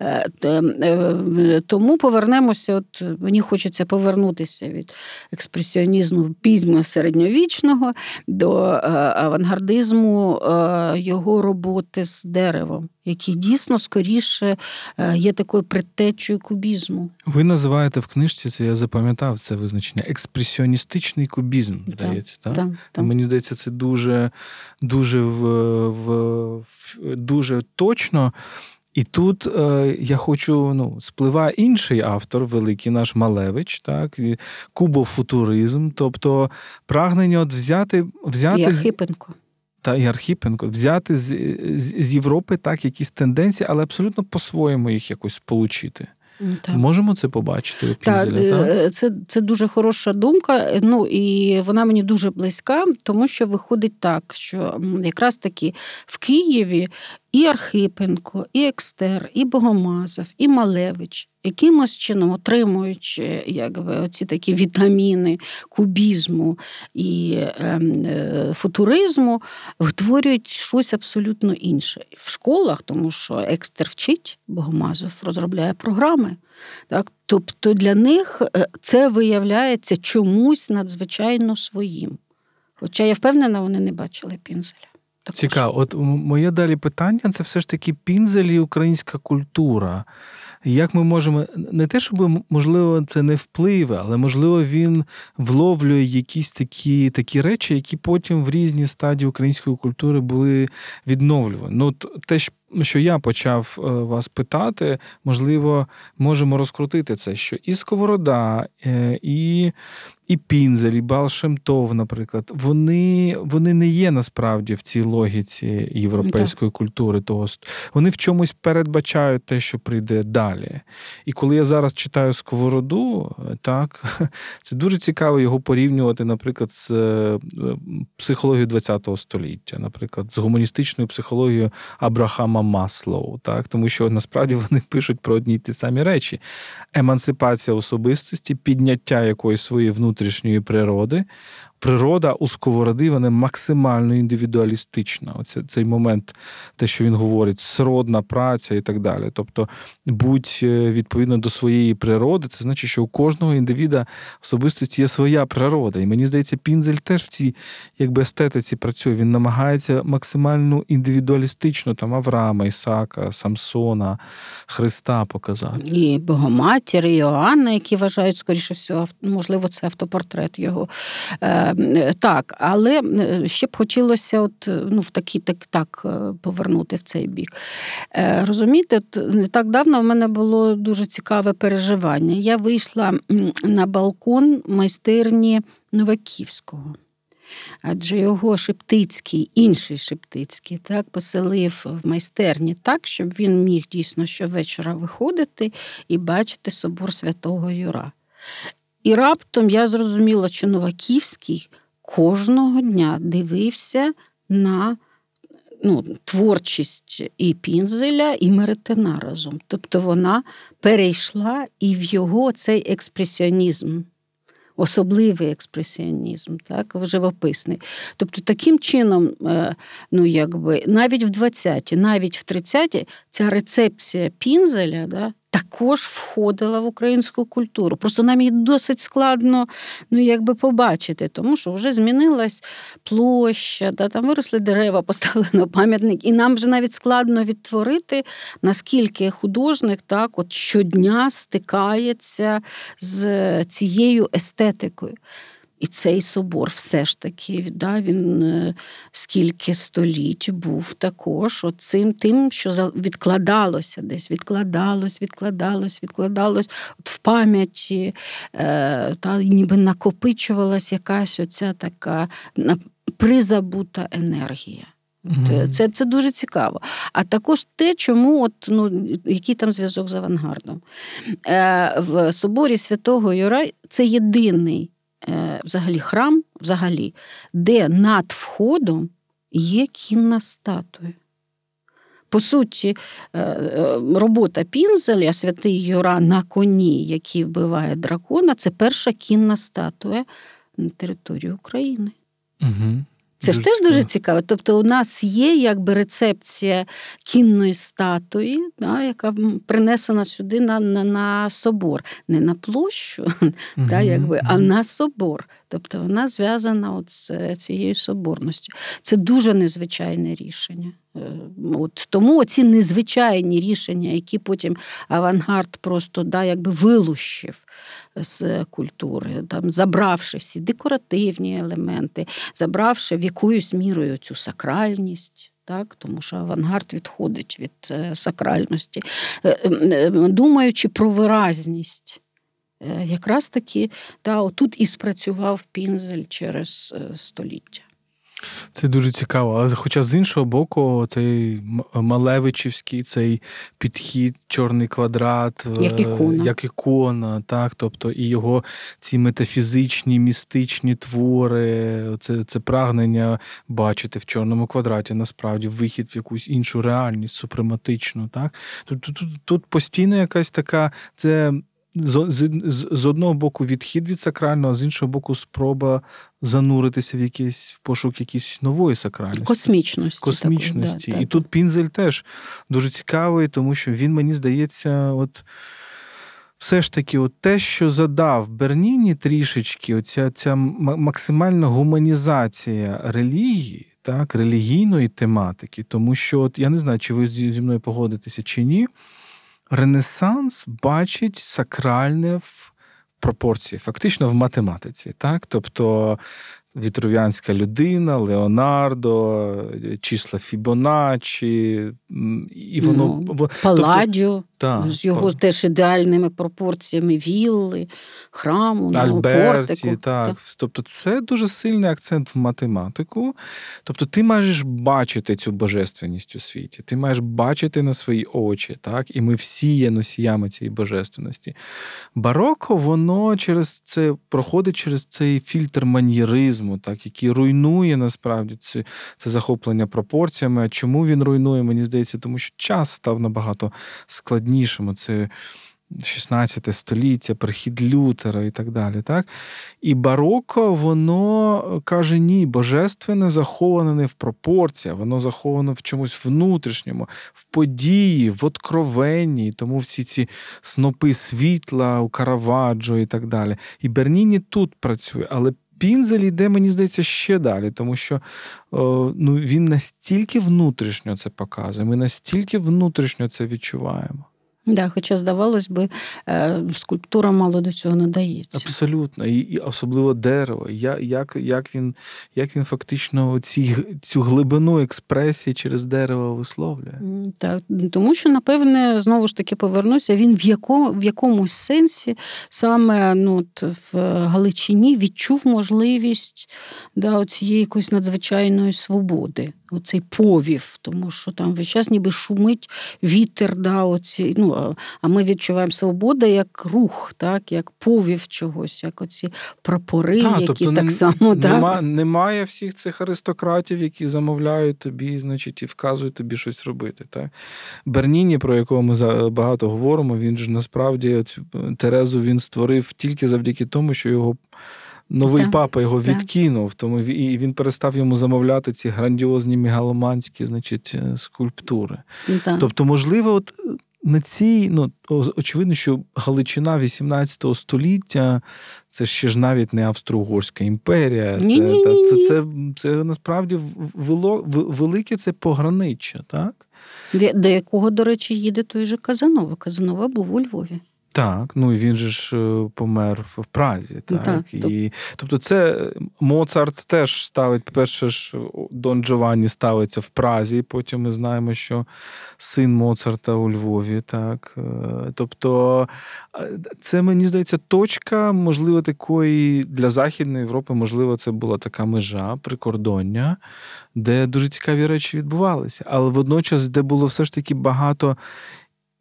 [SPEAKER 3] Е, е, тому повернемося, от мені хочеться повернутися від експресіонізму пізньо середньовіччя, класичного до е, авангардизму е, його роботи з деревом, які дійсно скоріше е, є такою предтечою кубізму.
[SPEAKER 2] Ви називаєте в книжці це, я запам'ятав це визначення експресіоністичний кубізм, здається. Так, так? так. Мені здається, це дуже, дуже в, в дуже точно. І тут е, я хочу, ну, спливає інший автор, великий наш Малевич, так, кубофутуризм, тобто прагнення от взяти взяти. І
[SPEAKER 3] Архіпенко.
[SPEAKER 2] Та і Архіпенко, взяти з, з, з Європи так якісь тенденції, але абсолютно по-своєму їх якось сполучити. Так. Можемо це побачити у Пінзелі, так?
[SPEAKER 3] так? Це це дуже хороша думка. Ну і вона мені дуже близька, тому що виходить так, що якраз таки в Києві і Архипенко, і Екстер, і Богомазов, і Малевич якимось чином отримуючи якби, оці такі вітаміни кубізму і ем, е, футуризму, втворюють щось абсолютно інше. В школах, тому що Екстер вчить, Богомазов розробляє програми. Так? Тобто для них е, це виявляється чомусь надзвичайно своїм. Хоча я впевнена, вони не бачили пінзеля.
[SPEAKER 2] Також. Цікаво. От моє далі питання це все ж таки пінзель і українська культура. Як ми можемо не те, щоб можливо це не впливе, але можливо він вловлює якісь такі такі речі, які потім в різні стадії української культури були відновлювані. Ну, те, що я почав е, вас питати, можливо, можемо розкрутити це, що і Сковорода, е, і і Пінзель, і Балшемтов, наприклад, вони вони не є насправді в цій логіці європейської так. культури. Того вони в чомусь передбачають те, що прийде далі. І коли я зараз читаю Сковороду, так *laughs* це дуже цікаво його порівнювати, наприклад, з е, психологією ХХ століття, наприклад, з гуманістичною психологією Абрахама Маслоу, так? Тому що насправді вони пишуть про одні й ті самі речі: емансипація особистості, підняття якоїсь своєї внутрішньої природи, природа у сковороди вона максимально індивідуалістична. Оце цей момент, те, що він говорить, сродна праця і так далі. Тобто, будь е, відповідно до своєї природи, це значить, що у кожного індивіда особистості є своя природа. І мені здається, Пінзель теж в цій якби естетиці працює. Він намагається максимально індивідуалістично там Авраама, Ісака, Самсона, Христа показати.
[SPEAKER 3] І Богоматір, і Іоанна, які вважають, скоріше всього, можливо, це автопортрет його. Е, так, але ще б хотілося от, ну, в такі, так так е, повернути в цей бік. Е, розумієте, не так давно в мене було дуже цікаве переживання. Я вийшла на балкон майстерні Новаківського. Адже його Шептицький, інший Шептицький, так, поселив в майстерні так, щоб він міг дійсно щовечора виходити і бачити собор святого Юра. І раптом я зрозуміла, що Новаківський кожного дня дивився на ну, творчість і Пінзеля, і Меретина разом. Тобто вона перейшла і в його цей експресіонізм. Особливий експресіонізм, так, живописний. Тобто, таким чином, е, ну якби навіть в 20-ті, навіть в 30-ті ця рецепція пінзеля да, також входила в українську культуру. Просто нам її досить складно ну, якби побачити, тому що вже змінилась площа, да, там виросли дерева, *laughs* поставлено пам'ятник, і нам вже навіть складно відтворити, наскільки художник так от щодня стикається з цією естетикою. І цей собор все ж таки да, він е, скільки століть був також цим тим, що відкладалося десь, відкладалось, відкладалось, відкладалось от в пам'яті, е, та ніби накопичувалась якась оця така призабута енергія. Mm-hmm. Це це дуже цікаво. А також те, чому от, ну, який там зв'язок з авангардом. Е, В соборі Святого Юра це єдиний взагалі храм, взагалі, де над входом є кінна статуя. По суті, е, е, робота Пінзеля, святий Юра на коні, який вбиває дракона, це перша кінна статуя на території України.
[SPEAKER 2] Угу.
[SPEAKER 3] Це дуже ж теж дуже цікаво. Тобто, у нас є якби рецепція кінної статуї, да, яка принесена сюди на на, на собор, не на площу, угу, *laughs* да, якби, а на собор. Тобто вона зв'язана от з цією соборністю. Це дуже незвичайне рішення. Е, от Тому ці незвичайні рішення, які потім авангард просто да, якби вилущив з культури, там, забравши всі декоративні елементи, забравши в якоюсь мірою цю сакральність. Так, Тому що авангард відходить від е, сакральності, е, думаючи про виразність. Якраз таки да, тут і спрацював пінзель через століття.
[SPEAKER 2] Це дуже цікаво. Але хоча з іншого боку, цей Малевичівський цей підхід, чорний квадрат,
[SPEAKER 3] як ікона,
[SPEAKER 2] як ікона так, тобто і його ці метафізичні, містичні твори, це це прагнення бачити в чорному квадраті, насправді вихід в якусь іншу реальність, супрематичну. Так? Тут, тут, тут постійно якась така. це з, з, з одного боку відхід від сакрального, а з іншого боку, спроба зануритися в якийсь в пошук якоїсь нової сакральності.
[SPEAKER 3] Космічності.
[SPEAKER 2] Космічності.
[SPEAKER 3] Такої, да,
[SPEAKER 2] І так. тут Пінзель теж дуже цікавий, тому що він, мені здається, от. Все ж таки, от те, що задав Берніні трішечки, оця ця максимальна гуманізація релігії, так, релігійної тематики, тому що, от я не знаю, чи ви зі мною погодитеся чи ні. Ренесанс бачить сакральне в пропорції, фактично в математиці. Так? Тобто вітрув'янська людина, Леонардо, числа Фібоначчі, і воно
[SPEAKER 3] ну. Тобто, та, з його та. теж ідеальними пропорціями вілли, храму,
[SPEAKER 2] Альберті, так. так. Тобто, це дуже сильний акцент в математику. Тобто, ти маєш бачити цю божественність у світі, ти маєш бачити на свої очі, так? І ми всі є носіями цієї божественності. Бароко, воно через це проходить через цей фільтр маньєризму, так, який руйнує насправді це, це захоплення пропорціями. А чому він руйнує? Мені здається, тому що час став набагато складнішим складнішим. Це 16 століття, прихід Лютера і так далі. Так? І бароко, воно каже: ні, божественне заховане не в пропорціях, воно заховано в чомусь внутрішньому, в події, в откровенні. Тому всі ці снопи світла у Караваджо і так далі. І Берніні тут працює, але. Пінзель йде, мені здається, ще далі, тому що о, ну, він настільки внутрішньо це показує, ми настільки внутрішньо це відчуваємо.
[SPEAKER 3] Да, Хоча, здавалось би, е, скульптура мало до цього надається.
[SPEAKER 2] Абсолютно, і, і особливо дерево. Я, Як як, він як він фактично ці, цю глибину експресії через дерево висловлює?
[SPEAKER 3] Так, Тому що, напевне, знову ж таки повернуся, він в якому, в якомусь сенсі саме ну, в Галичині відчув можливість да, цієї якоїсь надзвичайної свободи оцей повів, тому що там весь час ніби шумить вітер. да, оці, ну, А ми відчуваємо свободу як рух, так, як повів чогось, як оці прапори,
[SPEAKER 2] а,
[SPEAKER 3] які
[SPEAKER 2] тобто
[SPEAKER 3] так само.
[SPEAKER 2] Нема,
[SPEAKER 3] так?
[SPEAKER 2] Немає всіх цих аристократів, які замовляють тобі, значить, і вказують тобі щось робити. Так? Берніні, про якого ми багато говоримо, він ж насправді цю Терезу він створив тільки завдяки тому, що його новий так, папа його так. відкинув, тому і він перестав йому замовляти ці грандіозні мегаломанські значить, е, скульптури.
[SPEAKER 3] Так.
[SPEAKER 2] Тобто, можливо, от е, на цій, ну очевидно, що Галичина 18 століття це ще ж навіть не Австро-Угорська імперія.
[SPEAKER 3] Це, ні,
[SPEAKER 2] та,
[SPEAKER 3] ні,
[SPEAKER 2] це, це, це насправді вело, велике це пограниччя, так?
[SPEAKER 3] До якого, до речі, їде той же Казанова. Казанова був у Львові.
[SPEAKER 2] Так, ну він же ж е, помер в Празі. Так,
[SPEAKER 3] так
[SPEAKER 2] і тобто, це Моцарт теж ставить, по-перше, ж Дон Джованні ставиться в Празі. Потім ми знаємо, що син Моцарта у Львові. Так, е, тобто, це мені здається точка, можливо, такої для Західної Європи, можливо, це була така межа прикордоння, де дуже цікаві речі відбувалися, але водночас, де було все ж таки багато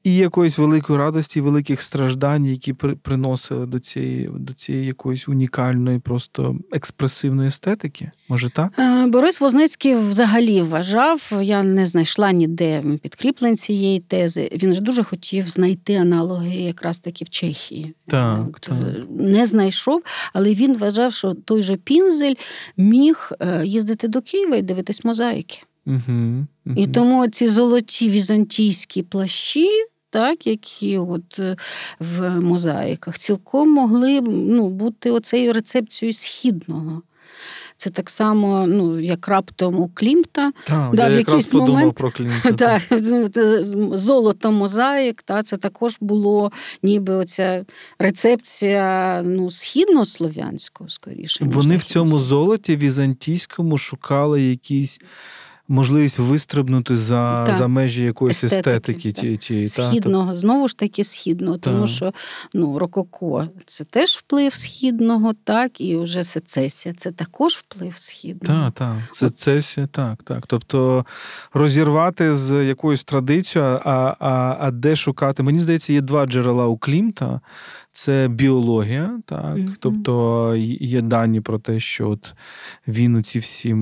[SPEAKER 2] і якоїсь великої радості, великих страждань, які приносили до цієї до цієї якоїсь унікальної, просто експресивної естетики. Може так?
[SPEAKER 3] Е, Борис Возницький взагалі вважав, я не знайшла ніде підкріплень цієї тези. Він ж дуже хотів знайти аналоги якраз таки в Чехії.
[SPEAKER 2] Так, так.
[SPEAKER 3] Не знайшов, але він вважав, що той же Пінзель міг е, їздити до Києва і дивитись мозаїки.
[SPEAKER 2] Угу, угу.
[SPEAKER 3] І тому ці золоті візантійські плащі так, які от е, в мозаїках, цілком могли ну, бути оцею рецепцією східного. Це так само, ну, як раптом у Клімта.
[SPEAKER 2] Так, да, я в якийсь момент про Клімта. *laughs*
[SPEAKER 3] Ну, Золото мозаїк, та, це також було ніби оця рецепція ну, східнослов'янського, скоріше.
[SPEAKER 2] Вони в цьому золоті візантійському шукали якісь можливість вистрибнути за так. за межі якоїсь естетики, естетики ті, ті,
[SPEAKER 3] східного, та, знову ж таки східного, тому що ну, Рококо це теж вплив східного, так, і вже сецесія це також вплив східного.
[SPEAKER 2] Так, так. Сецесія, так, так. Тобто розірвати з якоюсь традицією, а, а, а де шукати? Мені здається, є два джерела у Клімта це біологія, так. Mm-hmm. Тобто є дані про те, що от він у ці всі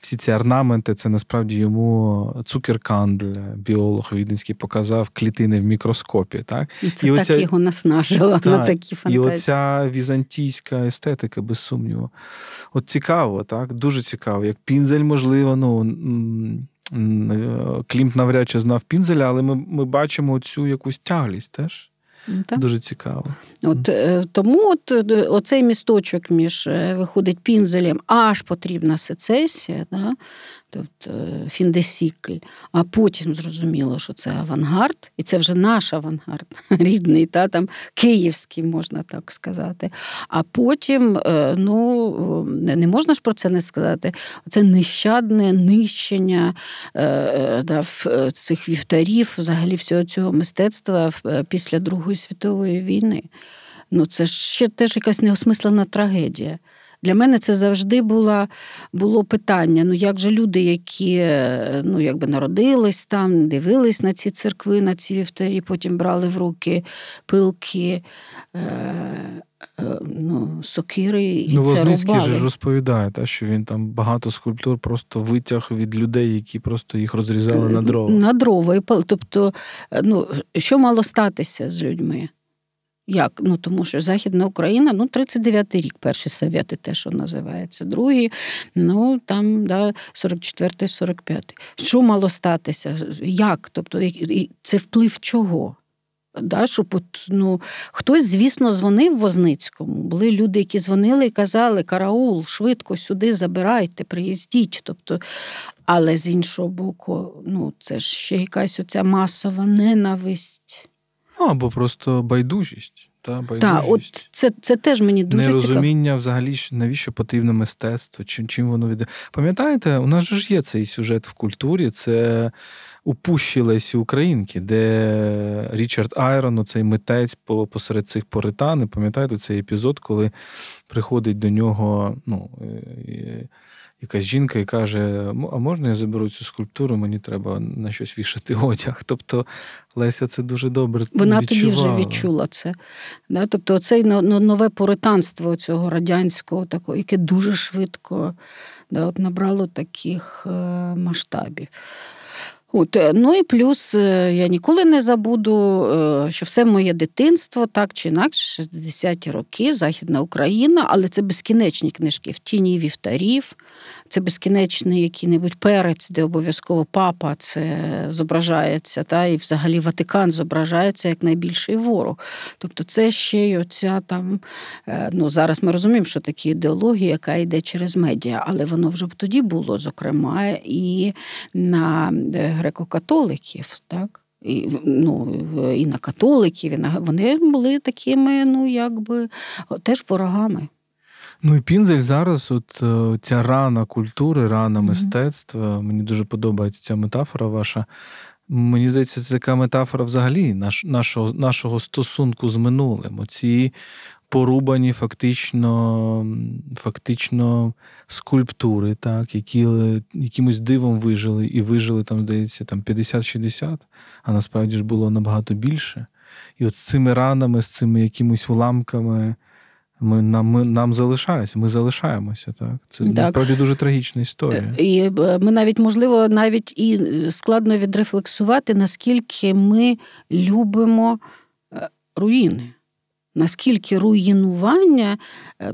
[SPEAKER 2] всі ці орнаменти, це насправді йому Цукеркандль, біолог віденський, показав клітини в мікроскопі. Так?
[SPEAKER 3] І це і так оця, його наснажило так, на такі фантазії.
[SPEAKER 2] І оця візантійська естетика, без сумніву. От цікаво, так? Дуже цікаво. Як пінзель, можливо, ну. Клімт навряд чи знав пінзеля, але ми ми бачимо цю якусь тяглість теж. Так. Дуже цікаво.
[SPEAKER 3] От е, Тому от, е, оцей місточок між е, виходить пінзелем, аж потрібна сецесія. Да? Тобто фіндесікль, а потім зрозуміло, що це авангард, і це вже наш авангард, *laughs* рідний, та там київський, можна так сказати. А потім, е, ну не можна ж про це не сказати. Це нещадне нищення е, е, да, цих вівтарів, взагалі всього цього мистецтва після Другої світової війни. Ну, це ж ще теж якась неосмислена трагедія. Для мене це завжди було, було питання: ну як же люди, які ну, якби народились там, дивились на ці церкви, на ці вівтарі, потім брали в руки пилки. Е, е, ну, Сокири і
[SPEAKER 2] ну,
[SPEAKER 3] це
[SPEAKER 2] Возницький
[SPEAKER 3] ж
[SPEAKER 2] розповідає, та, що він там багато скульптур просто витяг від людей, які просто їх розрізали на дрова.
[SPEAKER 3] На дрова. Тобто, ну, що мало статися з людьми? Як? Ну тому що Західна Україна, ну 39-й рік, перші совєти, те, що називається, другий, ну там да, 44-й, 45-й. Що мало статися? Як? Тобто, це вплив чого? Да, щоб от, ну, Хтось, звісно, дзвонив Возницькому. Були люди, які дзвонили і казали, караул, швидко сюди забирайте, приїздіть. Тобто, Але з іншого боку, ну, це ж ще якась оця масова ненависть.
[SPEAKER 2] Ну, або просто байдужість. Та, байдужість.
[SPEAKER 3] Так, от це це теж мені дуже
[SPEAKER 2] цікаво. Нерозуміння взагалі, навіщо потрібне мистецтво, чим чим воно віде. Пам'ятаєте, у нас же ж є цей сюжет в культурі, це у пущі Лесі Українки, де Річард Айрон, цей митець посеред цих поритан, пам'ятаєте цей епізод, коли приходить до нього. ну, якась жінка і каже: А можна я заберу цю скульптуру, мені треба на щось вішати одяг. Тобто Леся це дуже добре.
[SPEAKER 3] Вона
[SPEAKER 2] відчувала.
[SPEAKER 3] тоді вже відчула це. Да? Тобто, це нове поританство цього радянського, такого, яке дуже швидко да, от набрало таких е, масштабів. От, е, Ну і плюс е, я ніколи не забуду, що все моє дитинство, так чи інакше, 60-ті роки, Західна Україна, але це безкінечні книжки в тіні вівтарів, це безкінечний який-небудь перець, де обов'язково папа це зображається, та, і взагалі Ватикан зображається як найбільший ворог. Тобто це ще й оця там. ну Зараз ми розуміємо, що такі ідеологія, яка йде через медіа, але воно вже б тоді було, зокрема, і на греко-католиків, так? І, ну, і на католиків, і на вони були такими, ну якби теж ворогами.
[SPEAKER 2] Ну і Пінзель зараз, от е, ця рана культури, рана мистецтва. Мені дуже подобається ця метафора ваша. Мені здається, це така метафора взагалі наш, нашого нашого стосунку з минулим. Оці порубані фактично фактично скульптури, так, які якимось дивом вижили, і вижили там, здається, там 50-60, а насправді ж було набагато більше. І от з цими ранами, з цими якимись уламками. Ми нам ми, нам залишаємося, ми залишаємося. Так це так. насправді дуже трагічна історія.
[SPEAKER 3] Е, і е, ми навіть можливо навіть і складно відрефлексувати, наскільки ми любимо е, руїни. Наскільки руїнування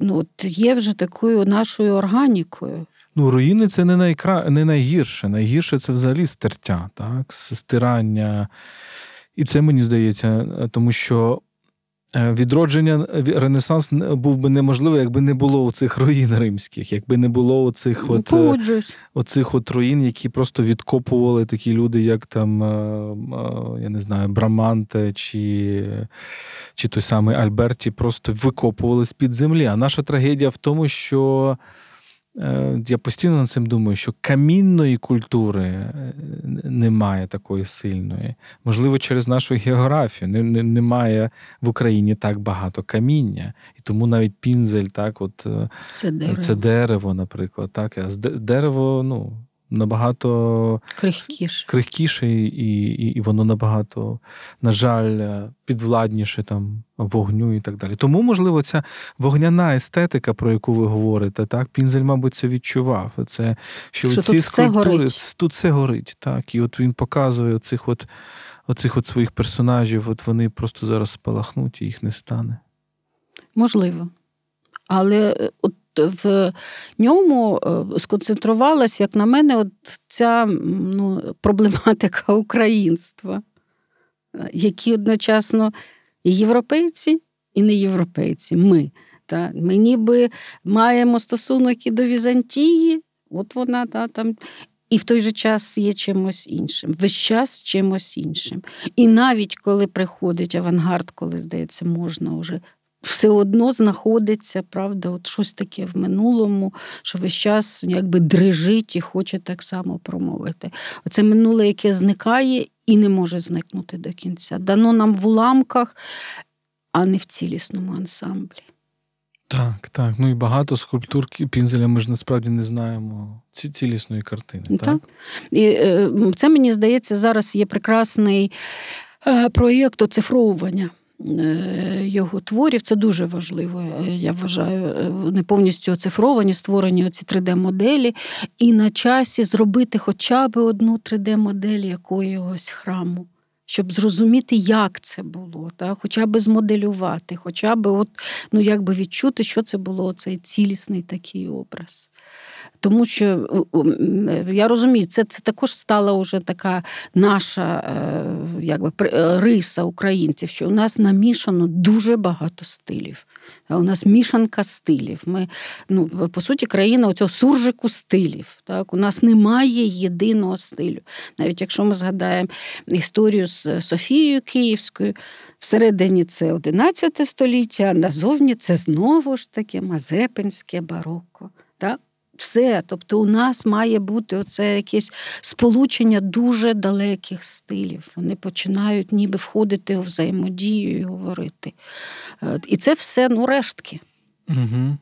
[SPEAKER 3] ну, от є вже такою нашою органікою.
[SPEAKER 2] Ну, руїни це не найкра... не найгірше. Найгірше це взагалі стертя, так, стирання. І це мені здається, тому що відродження Ренесанс був би неможливо, якби не було цих руїн римських, якби не було оцих
[SPEAKER 3] от, е,
[SPEAKER 2] оцих от руїн, які просто відкопували такі люди, як там, е, я не знаю, Браманте чи чи той самий Альберті, просто викопували з-під землі. А наша трагедія в тому, що Е, я постійно над цим думаю, що камінної культури е, немає такої сильної. Можливо, через нашу географію немає в Україні так багато каміння, і тому навіть пінзель, так, от
[SPEAKER 3] е, це дерево,
[SPEAKER 2] це дерево наприклад. Так, а дерево, ну набагато
[SPEAKER 3] крихкіше
[SPEAKER 2] крихкіше, і, і, і воно набагато, на жаль, підвладніше там вогню і так далі. Тому, можливо, ця вогняна естетика, про яку ви говорите, так, Пінзель, мабуть, це відчував. Це, Що,
[SPEAKER 3] що
[SPEAKER 2] ці
[SPEAKER 3] тут
[SPEAKER 2] скульптури
[SPEAKER 3] все
[SPEAKER 2] тут все горить. так, І от він показує оцих от, оцих от своїх персонажів, от вони просто зараз спалахнуть і їх не стане.
[SPEAKER 3] Можливо. Але е, от в ньому е, сконцентрувалася, як на мене, от ця ну, проблематика *laughs* українства, які одночасно і європейці, і не європейці. Ми. Та, Ми ніби маємо стосунок і до Візантії, от вона та, там. І в той же час є чимось іншим, весь час чимось іншим. І навіть коли приходить авангард, коли, здається, можна вже все одно знаходиться, правда, от щось таке в минулому, що весь час якби дрижить і хоче так само промовити. Оце минуле, яке зникає і не може зникнути до кінця. Дано нам в уламках, а не в цілісному ансамблі.
[SPEAKER 2] Так, так. Ну і багато скульптур Пінзеля ми ж насправді не знаємо ці цілісної картини. Так. так?
[SPEAKER 3] І е, Це мені здається, зараз є прекрасний е, проєкт оцифровування. Е, його творів. Це дуже важливо. Е, я вважаю, е, вони повністю оцифровані, створені оці 3D-моделі, і на часі зробити хоча б одну 3D-модель якогось храму. Щоб зрозуміти, як це було, так? хоча б змоделювати, хоча б от, ну, якби відчути, що це було цей цілісний такий образ. Тому що я розумію, це це також стала вже така наша е, якби, е, риса українців, що у нас намішано дуже багато стилів. У нас мішанка стилів. Ми, ну, По суті, країна оцього суржику стилів. Так? У нас немає єдиного стилю. Навіть якщо ми згадаємо історію з Софією Київською, всередині це 11 століття, а назовні це знову ж таки Мазепинське бароко. Все. Тобто, у нас має бути оце якесь сполучення дуже далеких стилів. Вони починають ніби входити у взаємодію і говорити. Е, і це все ну, рештки.
[SPEAKER 2] Угу.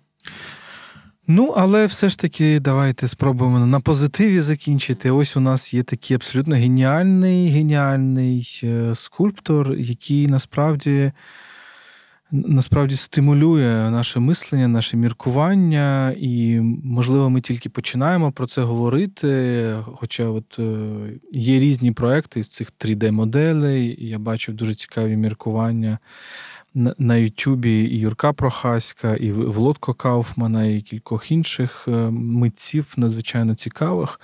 [SPEAKER 2] Ну, але все ж таки, давайте спробуємо на позитиві закінчити. Ось у нас є такий абсолютно геніальний, геніальний е, скульптор, який насправді насправді стимулює наше мислення, наше міркування, і, можливо, ми тільки починаємо про це говорити. Хоча от е, є різні проекти з цих 3D-моделей, і я бачив дуже цікаві міркування на Ютубі і Юрка Прохаська, і Володко Кауфмана, і кількох інших е, митців надзвичайно цікавих.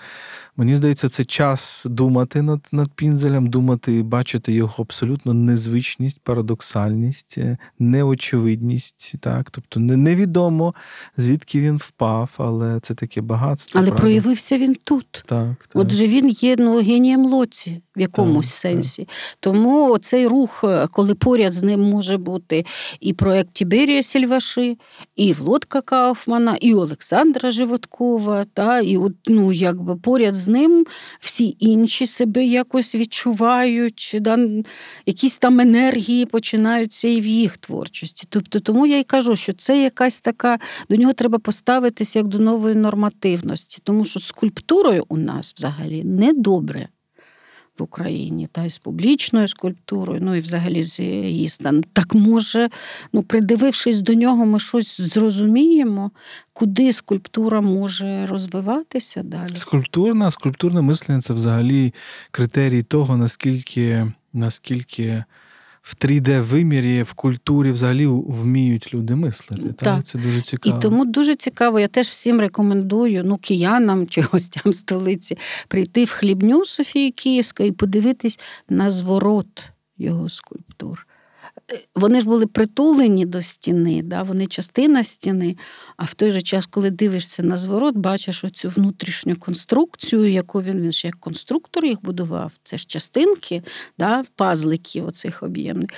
[SPEAKER 2] Мені здається, це час думати над над Пінзелем, думати, бачити його абсолютно незвичність, парадоксальність, е, неочевидність. Так? Тобто невідомо, звідки він впав, але це таке багатство.
[SPEAKER 3] Але
[SPEAKER 2] правда?
[SPEAKER 3] проявився він тут.
[SPEAKER 2] Так, так.
[SPEAKER 3] Отже, він є ну, генієм лоці. В якомусь
[SPEAKER 2] Так,
[SPEAKER 3] сенсі. Тому цей рух, е, коли поряд з ним може бути і проект Тіберія Сільваши, і Влодка Кауфмана, і Олександра Животкова, та, і от, ну, якби поряд з ним всі інші себе якось відчувають, да, якісь там енергії починаються і в їх творчості. Тобто, тому я й кажу, що це якась така, до нього треба поставитися як до нової нормативності, тому що скульптурою у нас взагалі недобре в Україні, та й з публічною скульптурою, ну і взагалі з її стан. Так може, ну, придивившись до нього, ми щось зрозуміємо, куди скульптура може розвиватися далі.
[SPEAKER 2] Скульптурна, скульптурне мислення це взагалі критерій того, наскільки, наскільки в 3D-вимірі, в культурі взагалі вміють люди мислити. Так?
[SPEAKER 3] Так.
[SPEAKER 2] Це дуже цікаво.
[SPEAKER 3] І тому дуже цікаво, я теж всім рекомендую ну, киянам чи *laughs* гостям столиці прийти в хлібню Софії Київської і подивитись на зворот його скульптур. Вони ж були притулені до стіни, да? вони частина стіни. А в той же час, коли дивишся на зворот, бачиш оцю внутрішню конструкцію, яку він, він ще як конструктор їх будував. Це ж частинки, да? пазлики оцих об'ємних.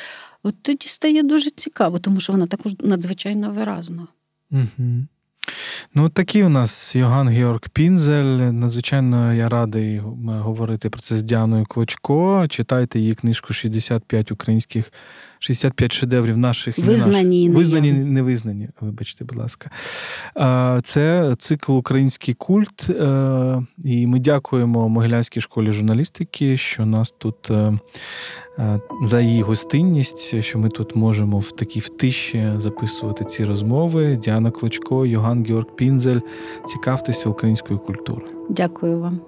[SPEAKER 3] От тоді стає дуже цікаво, тому що вона також надзвичайно виразна.
[SPEAKER 2] Угу. Ну, такий у нас Йоган Георг Пінзель. Надзвичайно я радий е, говорити про це з Діаною Клочко. Читайте її книжку 65 українських 65 шедеврів наших і
[SPEAKER 3] Визнані
[SPEAKER 2] наших. визнані, не визнані. Вибачте, будь ласка. Це цикл Український культ. е, І ми дякуємо Могилянській школі журналістики, що нас тут е, е, за її гостинність, що ми тут можемо в такій втиші записувати ці розмови. Діана Клочко, Йоган Георг Пінзель. Цікавтеся українською культурою.
[SPEAKER 3] Дякую вам.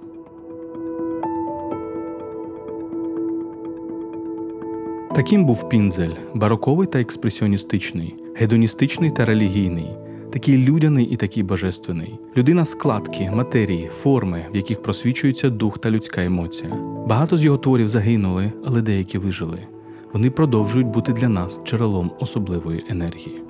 [SPEAKER 2] Таким був Пінзель, бароковий та експресіоністичний, гедоністичний та релігійний, такий людяний і такий божественний. Людина складки, матерії, форми, в яких просвічується дух та людська емоція. Багато з його творів загинули, але деякі вижили. Вони продовжують бути для нас джерелом особливої енергії.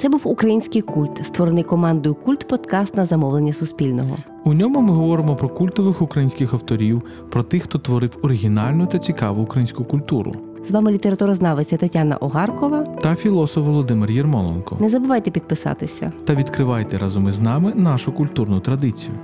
[SPEAKER 1] Це був український культ, створений командою Культ Подкаст на замовлення Суспільного.
[SPEAKER 2] У ньому ми говоримо про культових українських авторів, про тих, хто творив оригінальну та цікаву українську культуру,
[SPEAKER 1] З вами літературознавиця Тетяна Огаркова.
[SPEAKER 2] та філософ Володимир Єрмоленко.
[SPEAKER 1] Не забувайте підписатися.
[SPEAKER 2] Та відкривайте разом із нами нашу культурну традицію.